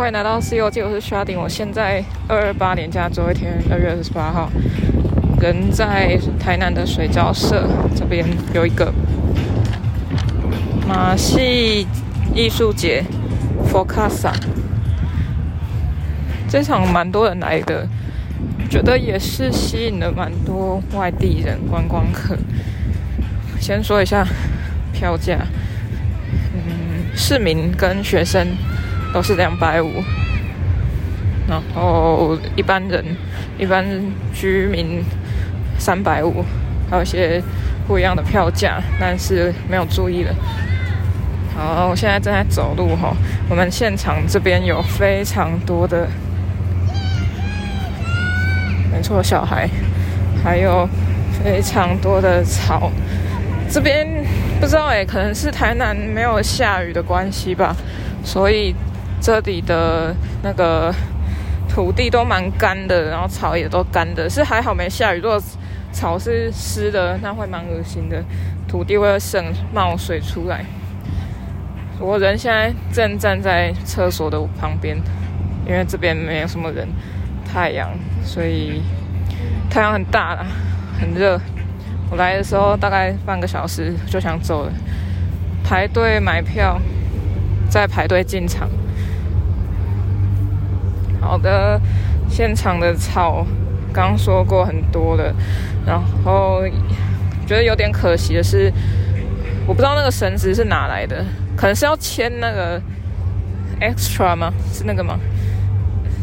欢迎来到《C 游记》，我是沙丁。我现在二二八年假最后一天，二月二十八号，人在台南的水交社这边有一个马戏艺术节 FOCASA，这场蛮多人来的，觉得也是吸引了蛮多外地人观光客。先说一下票价，嗯，市民跟学生。都是两百五，然后一般人、一般居民三百五，还有一些不一样的票价，但是没有注意了。好，我现在正在走路哈。我们现场这边有非常多的，没错，小孩，还有非常多的草。这边不知道哎，可能是台南没有下雨的关系吧，所以。这里的那个土地都蛮干的，然后草也都干的，是还好没下雨。如果草是湿的，那会蛮恶心的，土地会渗冒水出来。我人现在正站在厕所的旁边，因为这边没有什么人，太阳，所以太阳很大了，很热。我来的时候大概半个小时就想走了，排队买票，再排队进场。好的，现场的草刚说过很多了，然后觉得有点可惜的是，我不知道那个绳子是哪来的，可能是要牵那个 extra 吗？是那个吗？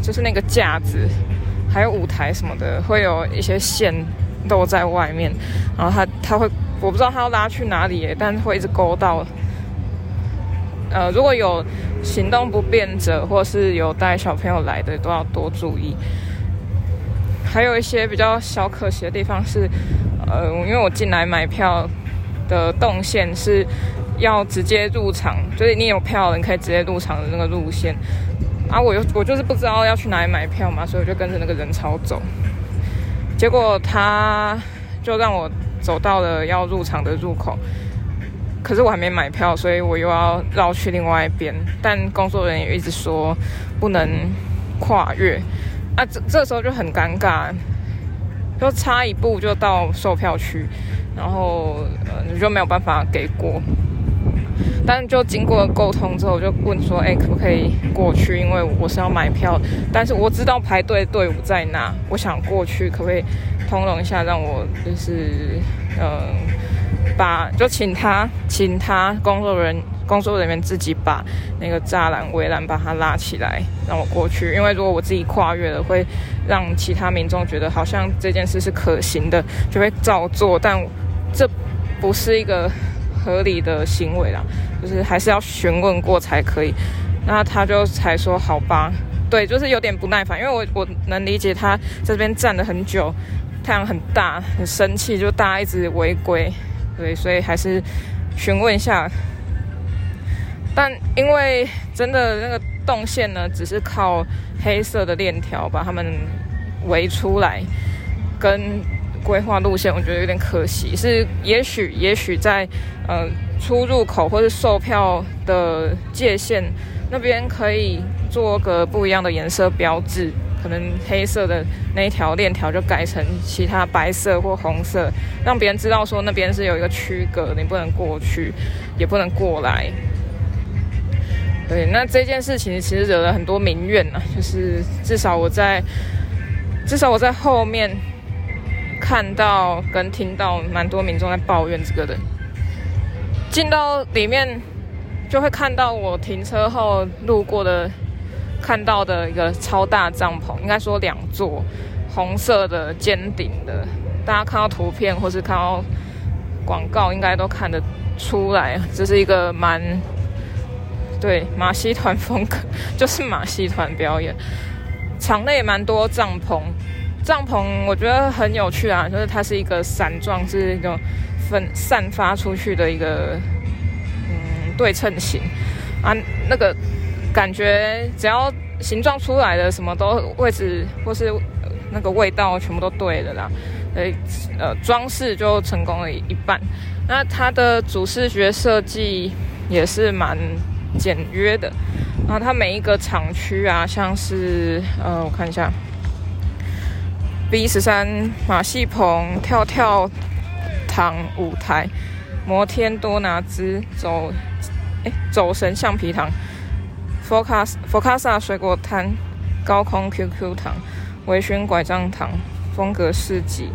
就是那个架子，还有舞台什么的，会有一些线露在外面，然后他他会，我不知道他要拉去哪里耶，但会一直勾到。呃，如果有行动不便者，或是有带小朋友来的，都要多注意。还有一些比较小可惜的地方是，呃，因为我进来买票的动线是要直接入场，就是你有票，你可以直接入场的那个路线。啊，我又我就是不知道要去哪里买票嘛，所以我就跟着那个人潮走。结果他就让我走到了要入场的入口。可是我还没买票，所以我又要绕去另外一边。但工作人员一直说不能跨越，啊，这这时候就很尴尬，就差一步就到售票区，然后呃你就没有办法给过。但就经过沟通之后，就问说，哎，可不可以过去？因为我是要买票，但是我知道排队队伍在哪，我想过去，可不可以通融一下，让我就是嗯。把就请他，请他工作人员工作人员自己把那个栅栏围栏把它拉起来，让我过去。因为如果我自己跨越了，会让其他民众觉得好像这件事是可行的，就会照做。但这不是一个合理的行为啦，就是还是要询问过才可以。那他就才说好吧，对，就是有点不耐烦，因为我我能理解他在这边站了很久，太阳很大，很生气，就大家一直违规。对，所以还是询问一下。但因为真的那个动线呢，只是靠黑色的链条把它们围出来，跟规划路线，我觉得有点可惜。是也许也许在呃出入口或是售票的界限那边可以做个不一样的颜色标志。可能黑色的那一条链条就改成其他白色或红色，让别人知道说那边是有一个区隔，你不能过去，也不能过来。对，那这件事情其实惹了很多民怨呐，就是至少我在至少我在后面看到跟听到蛮多民众在抱怨这个的。进到里面就会看到我停车后路过的。看到的一个超大帐篷，应该说两座红色的尖顶的，大家看到图片或是看到广告，应该都看得出来，这是一个蛮对马戏团风格，就是马戏团表演。场内也蛮多帐篷，帐篷我觉得很有趣啊，就是它是一个伞状，是一种分散发出去的一个嗯对称型啊，那个。感觉只要形状出来的，什么都位置或是那个味道全部都对了啦，所以呃装饰就成功了一半。那它的主视觉设计也是蛮简约的，然后它每一个厂区啊，像是呃，我看一下，B 十三马戏棚、跳跳糖舞台、摩天多拿兹走，哎，走神橡皮糖、佛卡佛卡萨水果摊、高空 QQ 糖、微醺拐杖糖、风格市集，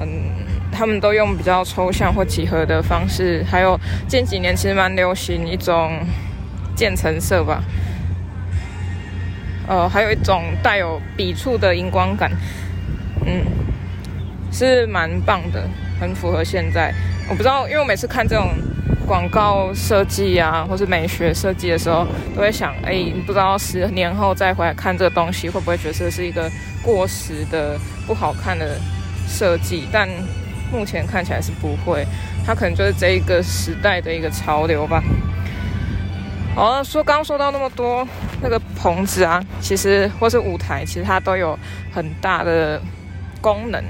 嗯。他们都用比较抽象或几何的方式，还有近几年其实蛮流行一种渐层色吧，呃，还有一种带有笔触的荧光感，嗯，是蛮棒的，很符合现在。我不知道，因为我每次看这种广告设计啊，或是美学设计的时候，都会想，哎，不知道十年后再回来看这个东西，会不会觉得是一个过时的、不好看的设计？但目前看起来是不会，它可能就是这一个时代的一个潮流吧。好，说刚说到那么多，那个棚子啊，其实或是舞台，其实它都有很大的功能，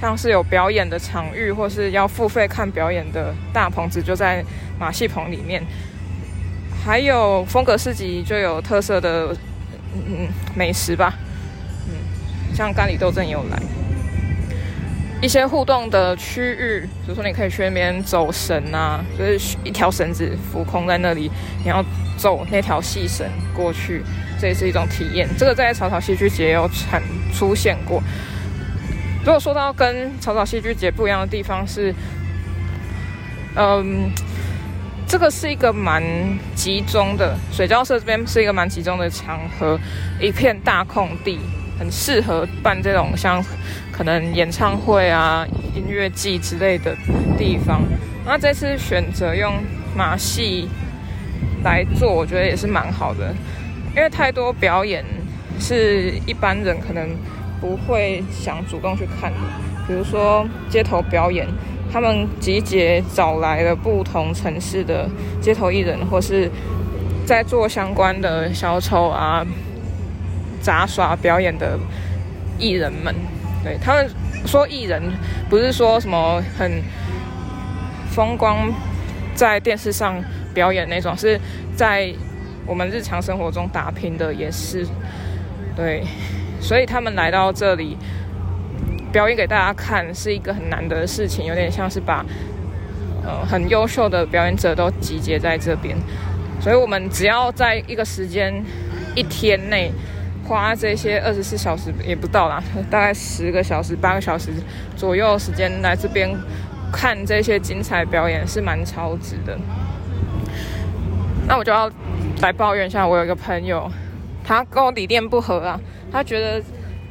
像是有表演的场域，或是要付费看表演的大棚子就在马戏棚里面，还有风格市集就有特色的嗯美食吧，嗯，像咖喱斗阵也有来。一些互动的区域，比如说你可以去那边走绳啊，就是一条绳子浮空在那里，你要走那条细绳过去，这也是一种体验。这个在草草戏剧节有产出现过。如果说到跟草草戏剧节不一样的地方是，嗯，这个是一个蛮集中的，水交社这边是一个蛮集中的场合，一片大空地。很适合办这种像可能演唱会啊、音乐季之类的地方。那这次选择用马戏来做，我觉得也是蛮好的，因为太多表演是一般人可能不会想主动去看的。比如说街头表演，他们集结找来了不同城市的街头艺人，或是在做相关的小丑啊。杂耍表演的艺人们，对他们说艺人不是说什么很风光，在电视上表演那种，是在我们日常生活中打拼的也是，对，所以他们来到这里表演给大家看是一个很难得的事情，有点像是把呃很优秀的表演者都集结在这边，所以我们只要在一个时间一天内。花这些二十四小时也不到啦，大概十个小时、八个小时左右时间来这边看这些精彩表演是蛮超值的。那我就要来抱怨一下，我有一个朋友，他跟我理念不合啊。他觉得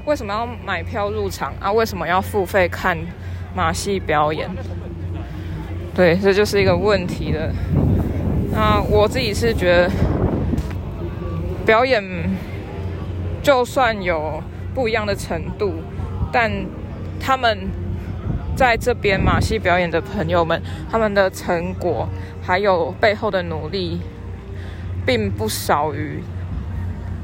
为什么要买票入场啊？为什么要付费看马戏表演？对，这就是一个问题了。那我自己是觉得表演。就算有不一样的程度，但他们在这边马戏表演的朋友们，他们的成果还有背后的努力，并不少于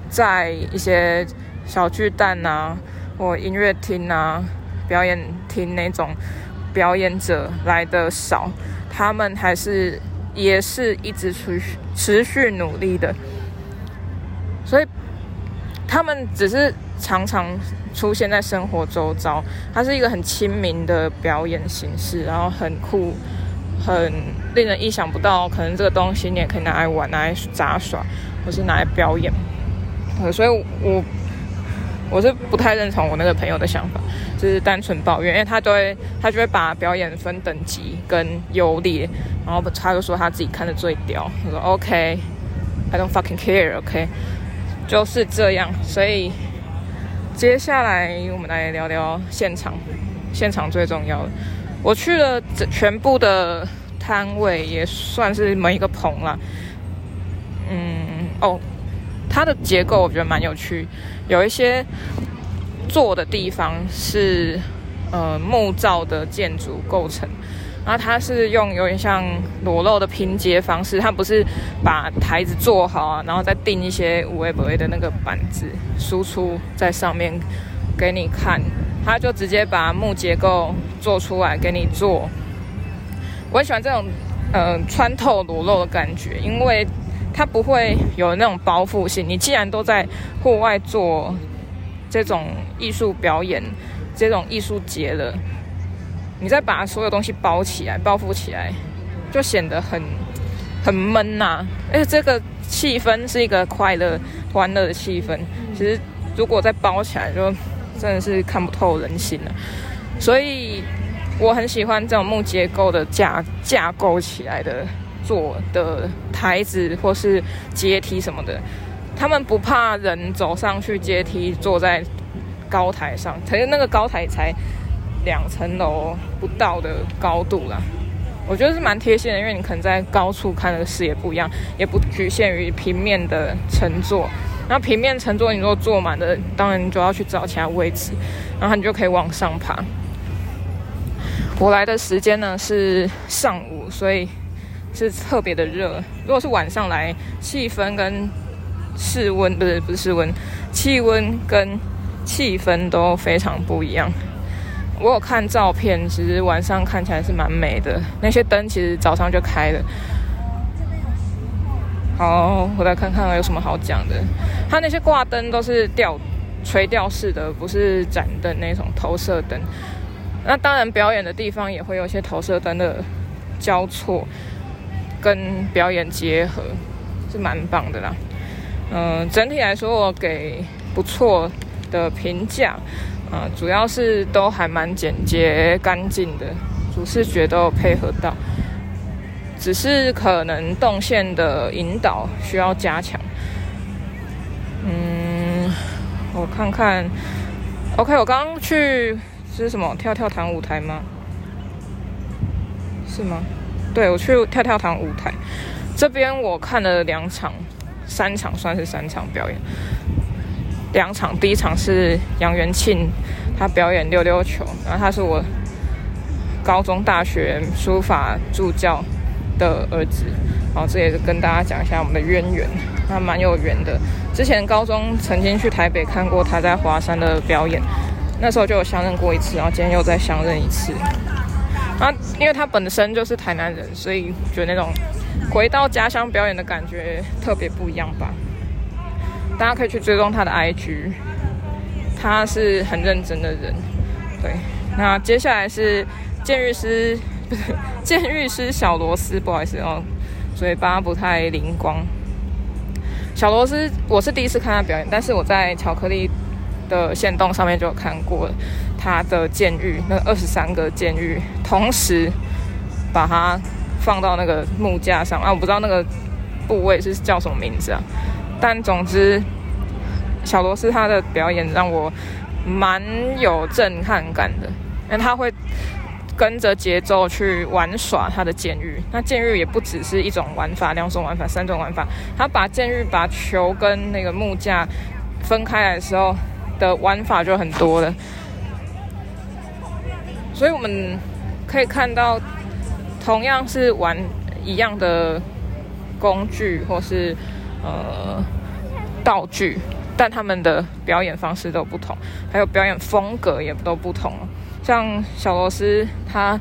在一些小巨蛋啊或音乐厅啊表演厅那种表演者来的少，他们还是也是一直持续持续努力的，所以。他们只是常常出现在生活周遭，它是一个很亲民的表演形式，然后很酷，很令人意想不到。可能这个东西你也可以拿来玩，拿来杂耍，或是拿来表演。所以我我是不太认同我那个朋友的想法，就是单纯抱怨，因为他都会他就会把表演分等级跟优劣，然后他就说他自己看的最屌。我说 OK，I don't fucking care，OK。就是这样，所以接下来我们来聊聊现场。现场最重要的，我去了全部的摊位，也算是每一个棚了。嗯，哦，它的结构我觉得蛮有趣，有一些坐的地方是呃木造的建筑构成。然后它是用有点像裸露的拼接方式，它不是把台子做好啊，然后再钉一些有的没的那个板子输出在上面给你看，它就直接把木结构做出来给你做。我很喜欢这种呃穿透裸露的感觉，因为它不会有那种包覆性。你既然都在户外做这种艺术表演、这种艺术节了，你再把所有东西包起来、包覆起来，就显得很很闷呐、而且这个气氛是一个快乐、欢乐的气氛。其实如果再包起来，就真的是看不透人心了。所以我很喜欢这种木结构的架架构起来的坐的台子或是阶梯什么的。他们不怕人走上去阶梯，坐在高台上，可是那个高台才两层楼不到的高度啦。我觉得是蛮贴心的，因为你可能在高处看的视野不一样，也不局限于平面的乘坐。那平面乘坐，你如果坐满了，当然你就要去找其他位置，然后你就可以往上爬。我来的时间呢是上午，所以是特别的热。如果是晚上来，气氛跟室温不是不是室温，气温跟气氛都非常不一样。我有看照片，其实晚上看起来是蛮美的。那些灯其实早上就开了。好，我来看看有什么好讲的。它那些挂灯都是吊垂吊式的，不是展灯那种投射灯。那当然，表演的地方也会有一些投射灯的交错跟表演结合，是蛮棒的啦。嗯，整体来说我给不错的评价，啊，主要是都还蛮简洁干净的，主视觉都有配合到，只是可能动线的引导需要加强。嗯，我看看，OK，我刚刚去是什么跳跳糖舞台吗？是吗？对，我去跳跳糖舞台，这边我看了两场。三场算是三场表演，两场，第一场是杨元庆，他表演溜溜球，然后他是我高中、大学书法助教的儿子，然后这也是跟大家讲一下我们的渊源，他蛮有缘的。之前高中曾经去台北看过他在华山的表演，那时候就有相认过一次，然后今天又再相认一次。啊，因为他本身就是台南人，所以觉得那种。回到家乡表演的感觉特别不一样吧？大家可以去追踪他的 IG，他是很认真的人。对，那接下来是监狱师，不是监狱师小螺丝，不好意思哦，嘴巴不太灵光。小螺丝，我是第一次看他表演，但是我在巧克力的限动上面就有看过他的监狱，那二十三个监狱同时把它。放到那个木架上啊，我不知道那个部位是叫什么名字啊。但总之，小螺丝他的表演让我蛮有震撼感的，因为他会跟着节奏去玩耍他的监狱。那监狱也不只是一种玩法，两种玩法，三种玩法。他把监狱把球跟那个木架分开来的时候的玩法就很多了，所以我们可以看到。同样是玩一样的工具或是呃道具，但他们的表演方式都不同，还有表演风格也都不同。像小螺丝，他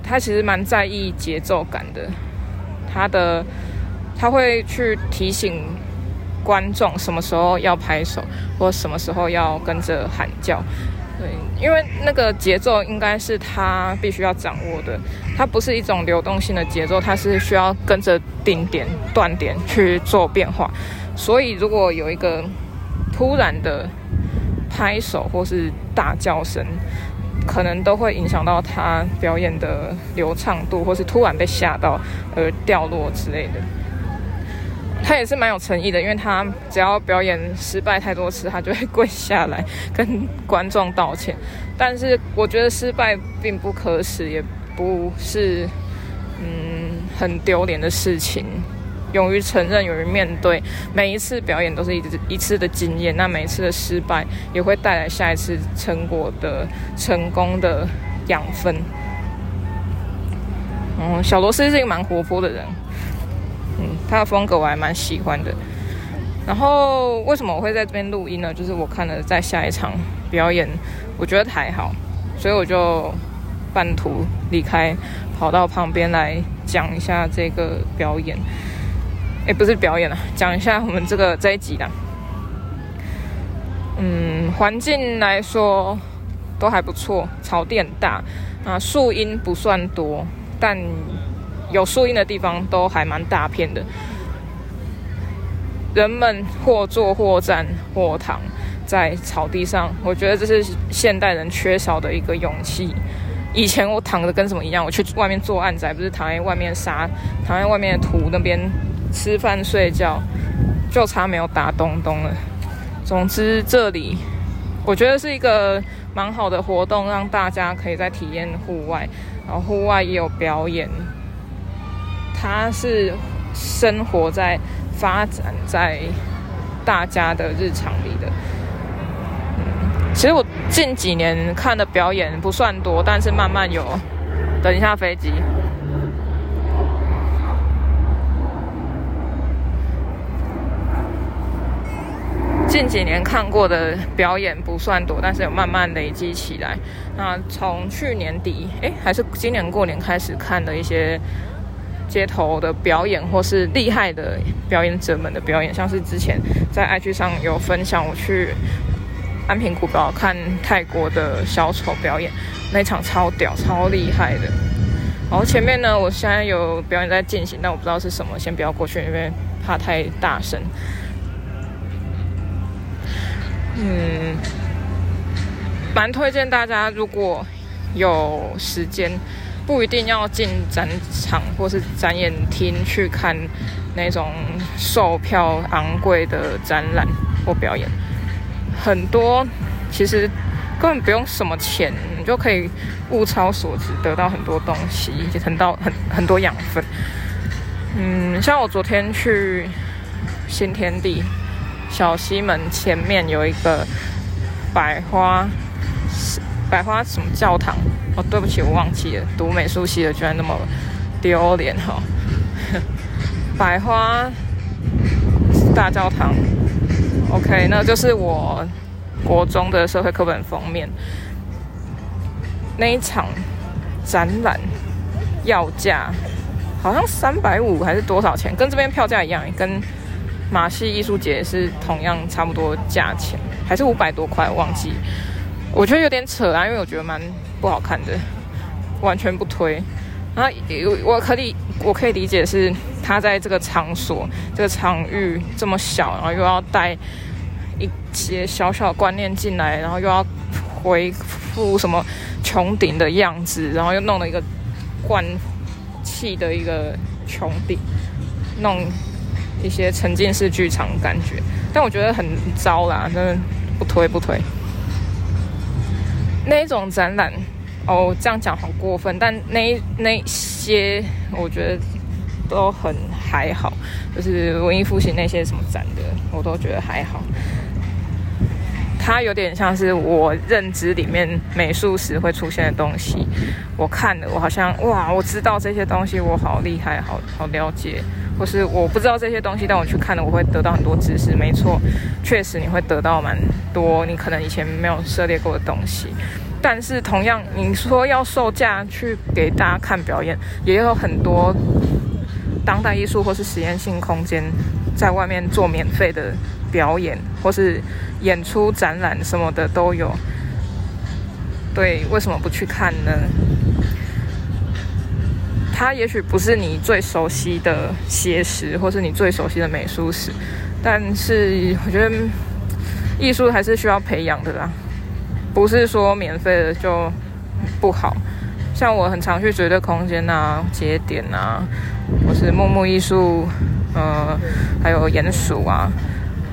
他其实蛮在意节奏感的，他的他会去提醒观众什么时候要拍手，或什么时候要跟着喊叫。对，因为那个节奏应该是他必须要掌握的，它不是一种流动性的节奏，它是需要跟着定点、断点去做变化。所以，如果有一个突然的拍手或是大叫声，可能都会影响到他表演的流畅度，或是突然被吓到而掉落之类的。他也是蛮有诚意的，因为他只要表演失败太多次，他就会跪下来跟观众道歉。但是我觉得失败并不可耻，也不是嗯很丢脸的事情。勇于承认，勇于面对，每一次表演都是一一次的经验。那每一次的失败也会带来下一次成果的成功的养分。嗯，小螺丝是一个蛮活泼的人。他的风格我还蛮喜欢的。然后为什么我会在这边录音呢？就是我看了在下一场表演，我觉得还好，所以我就半途离开，跑到旁边来讲一下这个表演。哎，不是表演了，讲一下我们这个这一集啦。嗯，环境来说都还不错，草地很大啊，树荫不算多，但有树荫的地方都还蛮大片的。人们或坐或站或躺在草地上，我觉得这是现代人缺少的一个勇气。以前我躺着跟什么一样，我去外面做案子，不是躺在外面沙，躺在外面的土那边吃饭睡觉，就差没有打东东了。总之，这里我觉得是一个蛮好的活动，让大家可以在体验户外，然后户外也有表演。它是生活在。发展在大家的日常里的。其实我近几年看的表演不算多，但是慢慢有。等一下飞机。近几年看过的表演不算多，但是有慢慢累积起来。那从去年底，哎，还是今年过年开始看的一些。街头的表演，或是厉害的表演者们的表演，像是之前在 IG 上有分享，我去安平古堡看泰国的小丑表演，那场超屌、超厉害的。然后前面呢，我现在有表演在进行，但我不知道是什么，先不要过去，因为怕太大声。嗯，蛮推荐大家，如果有时间。不一定要进展场或是展演厅去看那种售票昂贵的展览或表演，很多其实根本不用什么钱，你就可以物超所值，得到很多东西，也得到很很多养分。嗯，像我昨天去新天地小西门前面有一个百花。百花什么教堂？哦，对不起，我忘记了。读美术系的居然那么丢脸哈！百花大教堂，OK，那就是我国中的社会课本封面。那一场展览要价好像三百五还是多少钱？跟这边票价一样，跟马戏艺术节是同样差不多价钱，还是五百多块？忘记。我觉得有点扯啊，因为我觉得蛮不好看的，完全不推。然后我可以我可以理解是他在这个场所这个场域这么小，然后又要带一些小小的观念进来，然后又要恢复什么穹顶的样子，然后又弄了一个灌气的一个穹顶，弄一些沉浸式剧场感觉，但我觉得很糟啦，真的不推不推。那一种展览，哦，这样讲好过分，但那那些我觉得都很还好，就是文艺复兴那些什么展的，我都觉得还好。它有点像是我认知里面美术史会出现的东西，我看了，我好像哇，我知道这些东西，我好厉害，好好了解。或是我不知道这些东西，但我去看了，我会得到很多知识。没错，确实你会得到蛮多你可能以前没有涉猎过的东西。但是同样，你说要售价去给大家看表演，也有很多当代艺术或是实验性空间在外面做免费的表演，或是演出、展览什么的都有。对，为什么不去看呢？它也许不是你最熟悉的写实，或是你最熟悉的美术史，但是我觉得艺术还是需要培养的啦，不是说免费的就不好。像我很常去绝对空间啊、节点啊，或是木木艺术，呃，还有鼹鼠啊，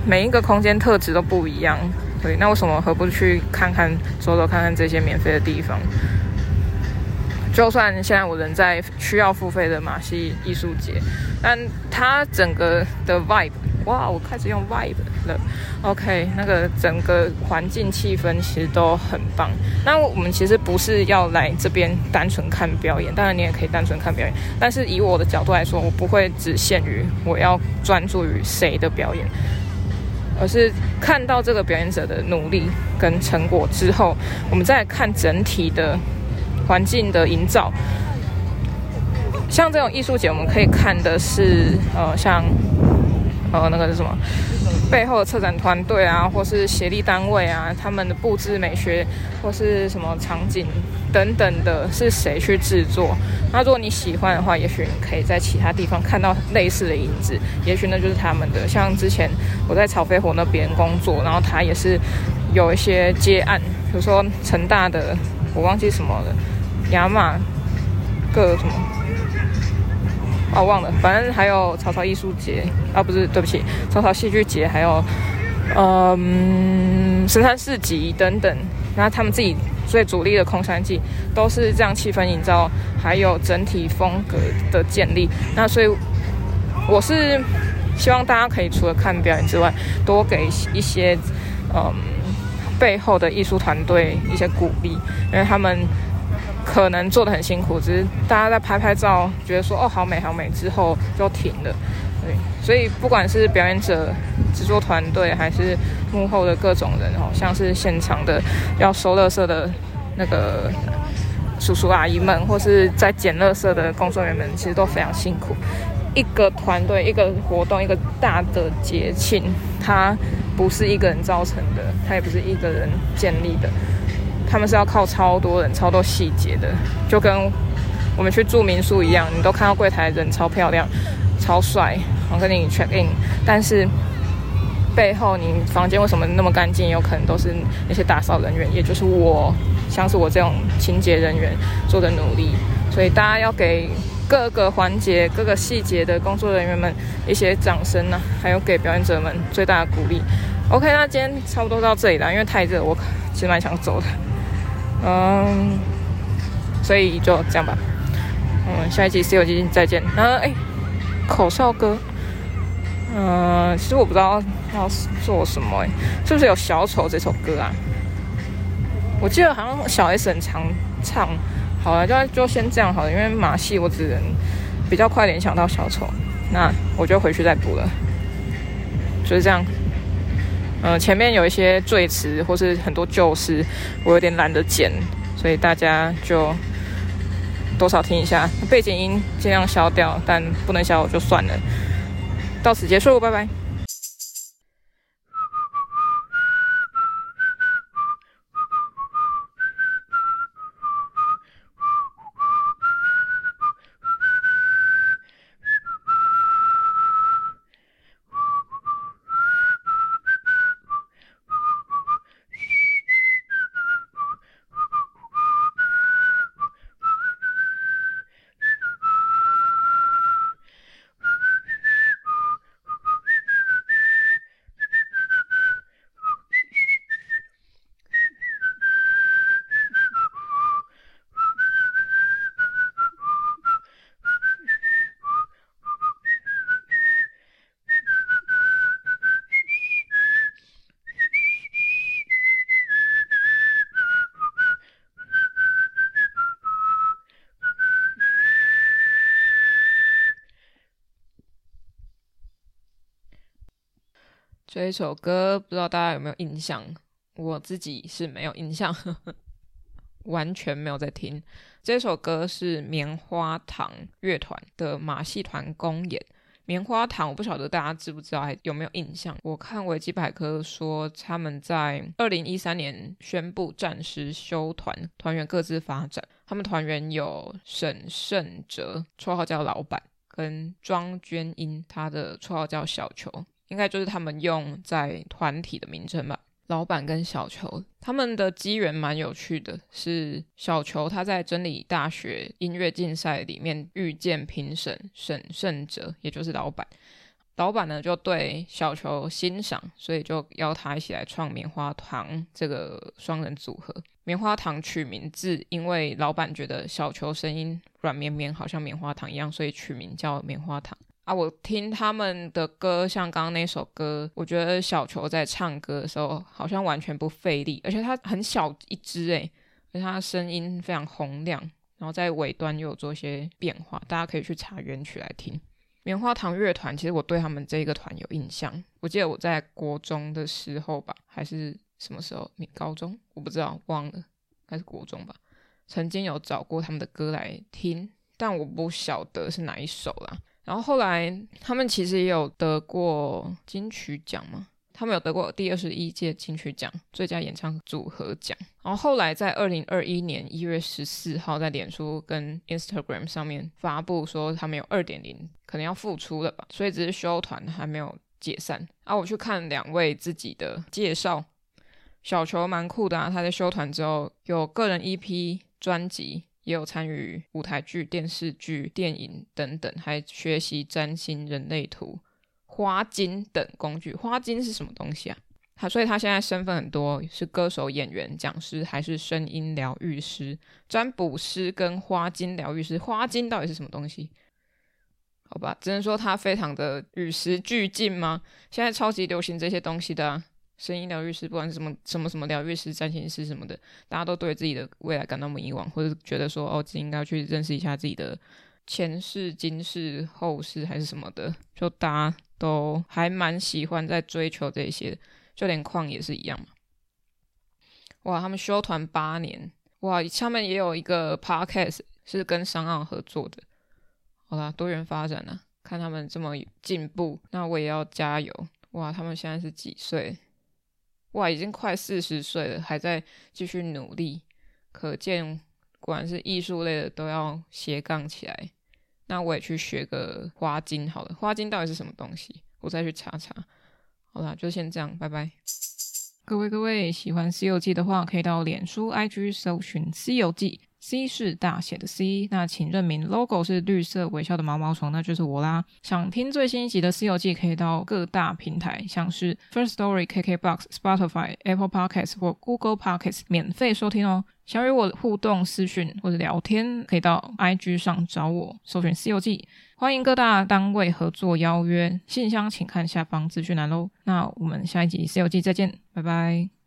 每一个空间特质都不一样。对，那为什么何不去看看、走走看看这些免费的地方？就算现在我人在需要付费的马戏艺术节，但它整个的 vibe，哇，我开始用 vibe 了。OK，那个整个环境气氛其实都很棒。那我们其实不是要来这边单纯看表演，当然你也可以单纯看表演。但是以我的角度来说，我不会只限于我要专注于谁的表演，而是看到这个表演者的努力跟成果之后，我们再看整体的。环境的营造，像这种艺术节，我们可以看的是，呃，像呃那个是什么背后的策展团队啊，或是协力单位啊，他们的布置美学或是什么场景等等的，是谁去制作？那如果你喜欢的话，也许你可以在其他地方看到类似的影子，也许那就是他们的。像之前我在草飞火那边工作，然后他也是有一些接案，比如说成大的，我忘记什么了，亚马个什么，哦忘了，反正还有草草艺术节。啊，不是，对不起，草草戏剧节，还有嗯神山市集等等，然后他们自己最主力的空山祭都是这样气氛营造，还有整体风格的建立。那所以我是希望大家可以除了看表演之外，多给一些嗯背后的艺术团队一些鼓励，因为他们可能做得很辛苦，只是大家在拍拍照，觉得说哦好美好美之后就停了。对，所以不管是表演者、制作团队，还是幕后的各种人哦，像是现场的要收垃圾的那个叔叔阿姨们，或是在捡垃圾的工作人员们，其实都非常辛苦。一个团队、一个活动、一个大的节庆，它不是一个人造成的，它也不是一个人建立的，他们是要靠超多人、超多细节的，就跟我们去住民宿一样，你都看到柜台人超漂亮。超帅，我跟你 check in，但是背后你房间为什么那么干净？有可能都是那些打扫人员，也就是我，像是我这种清洁人员做的努力。所以大家要给各个环节、各个细节的工作人员们一些掌声呢、还有给表演者们最大的鼓励。OK，那今天差不多到这里了，因为太热，我其实蛮想走的。嗯，所以就这样吧。嗯，下一期《西游记》再见。然后哎。口哨歌，嗯、其实我不知道要做什么，哎，是不是有小丑这首歌啊？我记得好像小 S 很常唱，好了，就就先这样好了，因为马戏我只能比较快联想到小丑，那我就回去再补了，就是这样。嗯、呃，前面有一些赘词或是很多旧诗，我有点懒得剪，所以大家就。多少听一下，背景音尽量消掉，但不能消就算了。到此结束，拜拜。这一首歌不知道大家有没有印象？我自己是没有印象，呵呵，完全没有在听。这首歌是棉花糖乐团的马戏团公演。棉花糖，我不晓得大家知不知道，还有没有印象？我看维基百科说，他们在二零一三年宣布暂时休团，团员各自发展。他们团员有沈胜哲，绰号叫老板，跟庄娟英，他的绰号叫小球。应该就是他们用在团体的名称吧。老板跟小球他们的机缘蛮有趣的，是小球他在真理大学音乐竞赛里面遇见评审沈胜哲，也就是老板。老板呢就对小球欣赏，所以就邀他一起来创棉花糖这个双人组合。棉花糖取名字，因为老板觉得小球声音软绵绵，好像棉花糖一样，所以取名叫棉花糖。我听他们的歌，像刚刚那首歌，我觉得小球在唱歌的时候好像完全不费力，而且他很小一只诶，而且他声音非常洪亮，然后在尾端又有做一些变化，大家可以去查原曲来听。棉花糖乐团，其实我对他们这个团有印象，我记得我在国中的时候吧，还是什么时候？高中？我不知道，忘了，还是国中吧，曾经有找过他们的歌来听，但我不晓得是哪一首啦。然后后来他们其实也有得过金曲奖嘛，他们有得过第二十一届金曲奖最佳演唱组合奖。然后后来在二零二一年一月十四号，在脸书跟 Instagram 上面发布说他们有二点零，可能要复出了吧，所以只是休团还没有解散。啊，我去看两位自己的介绍，小球蛮酷的啊，他在休团之后有个人 EP 专辑。也有参与舞台剧、电视剧、电影等等，还学习占星、人类图、花精等工具。花精是什么东西啊？他所以他现在身份很多，是歌手、演员、讲师，还是声音疗愈师、占卜师跟花精疗愈师。花精到底是什么东西？好吧，只能说他非常的与时俱进吗？现在超级流行这些东西的啊。声音疗愈师，不管是什么什么什么疗愈师、占星师什么的，大家都对自己的未来感到迷惘，或者觉得说，哦，自己应该去认识一下自己的前世、今世、后世，还是什么的，就大家都还蛮喜欢在追求这些，就连矿也是一样嘛。哇，他们修团八年，哇，他们也有一个 podcast 是跟商奥合作的。好啦，多元发展啊，看他们这么进步，那我也要加油。哇，他们现在是几岁？哇，已经快四十岁了，还在继续努力，可见果然是艺术类的都要斜杠起来。那我也去学个花精好了，花精到底是什么东西？我再去查查。好啦，就先这样，拜拜。各位各位，喜欢《西游记》的话，可以到脸书、IG 搜寻《西游记》。C 是大写的 C，那请认明 logo 是绿色微笑的毛毛虫，那就是我啦。想听最新一集的《西游记》，可以到各大平台，像是 First Story、KKBox、Spotify、Apple Podcasts 或 Google Podcasts 免费收听哦。想与我互动私讯或者聊天，可以到 IG 上找我，搜寻《西游记》。欢迎各大单位合作邀约，信箱请看下方资讯栏喽。那我们下一集《西游记》再见，拜拜。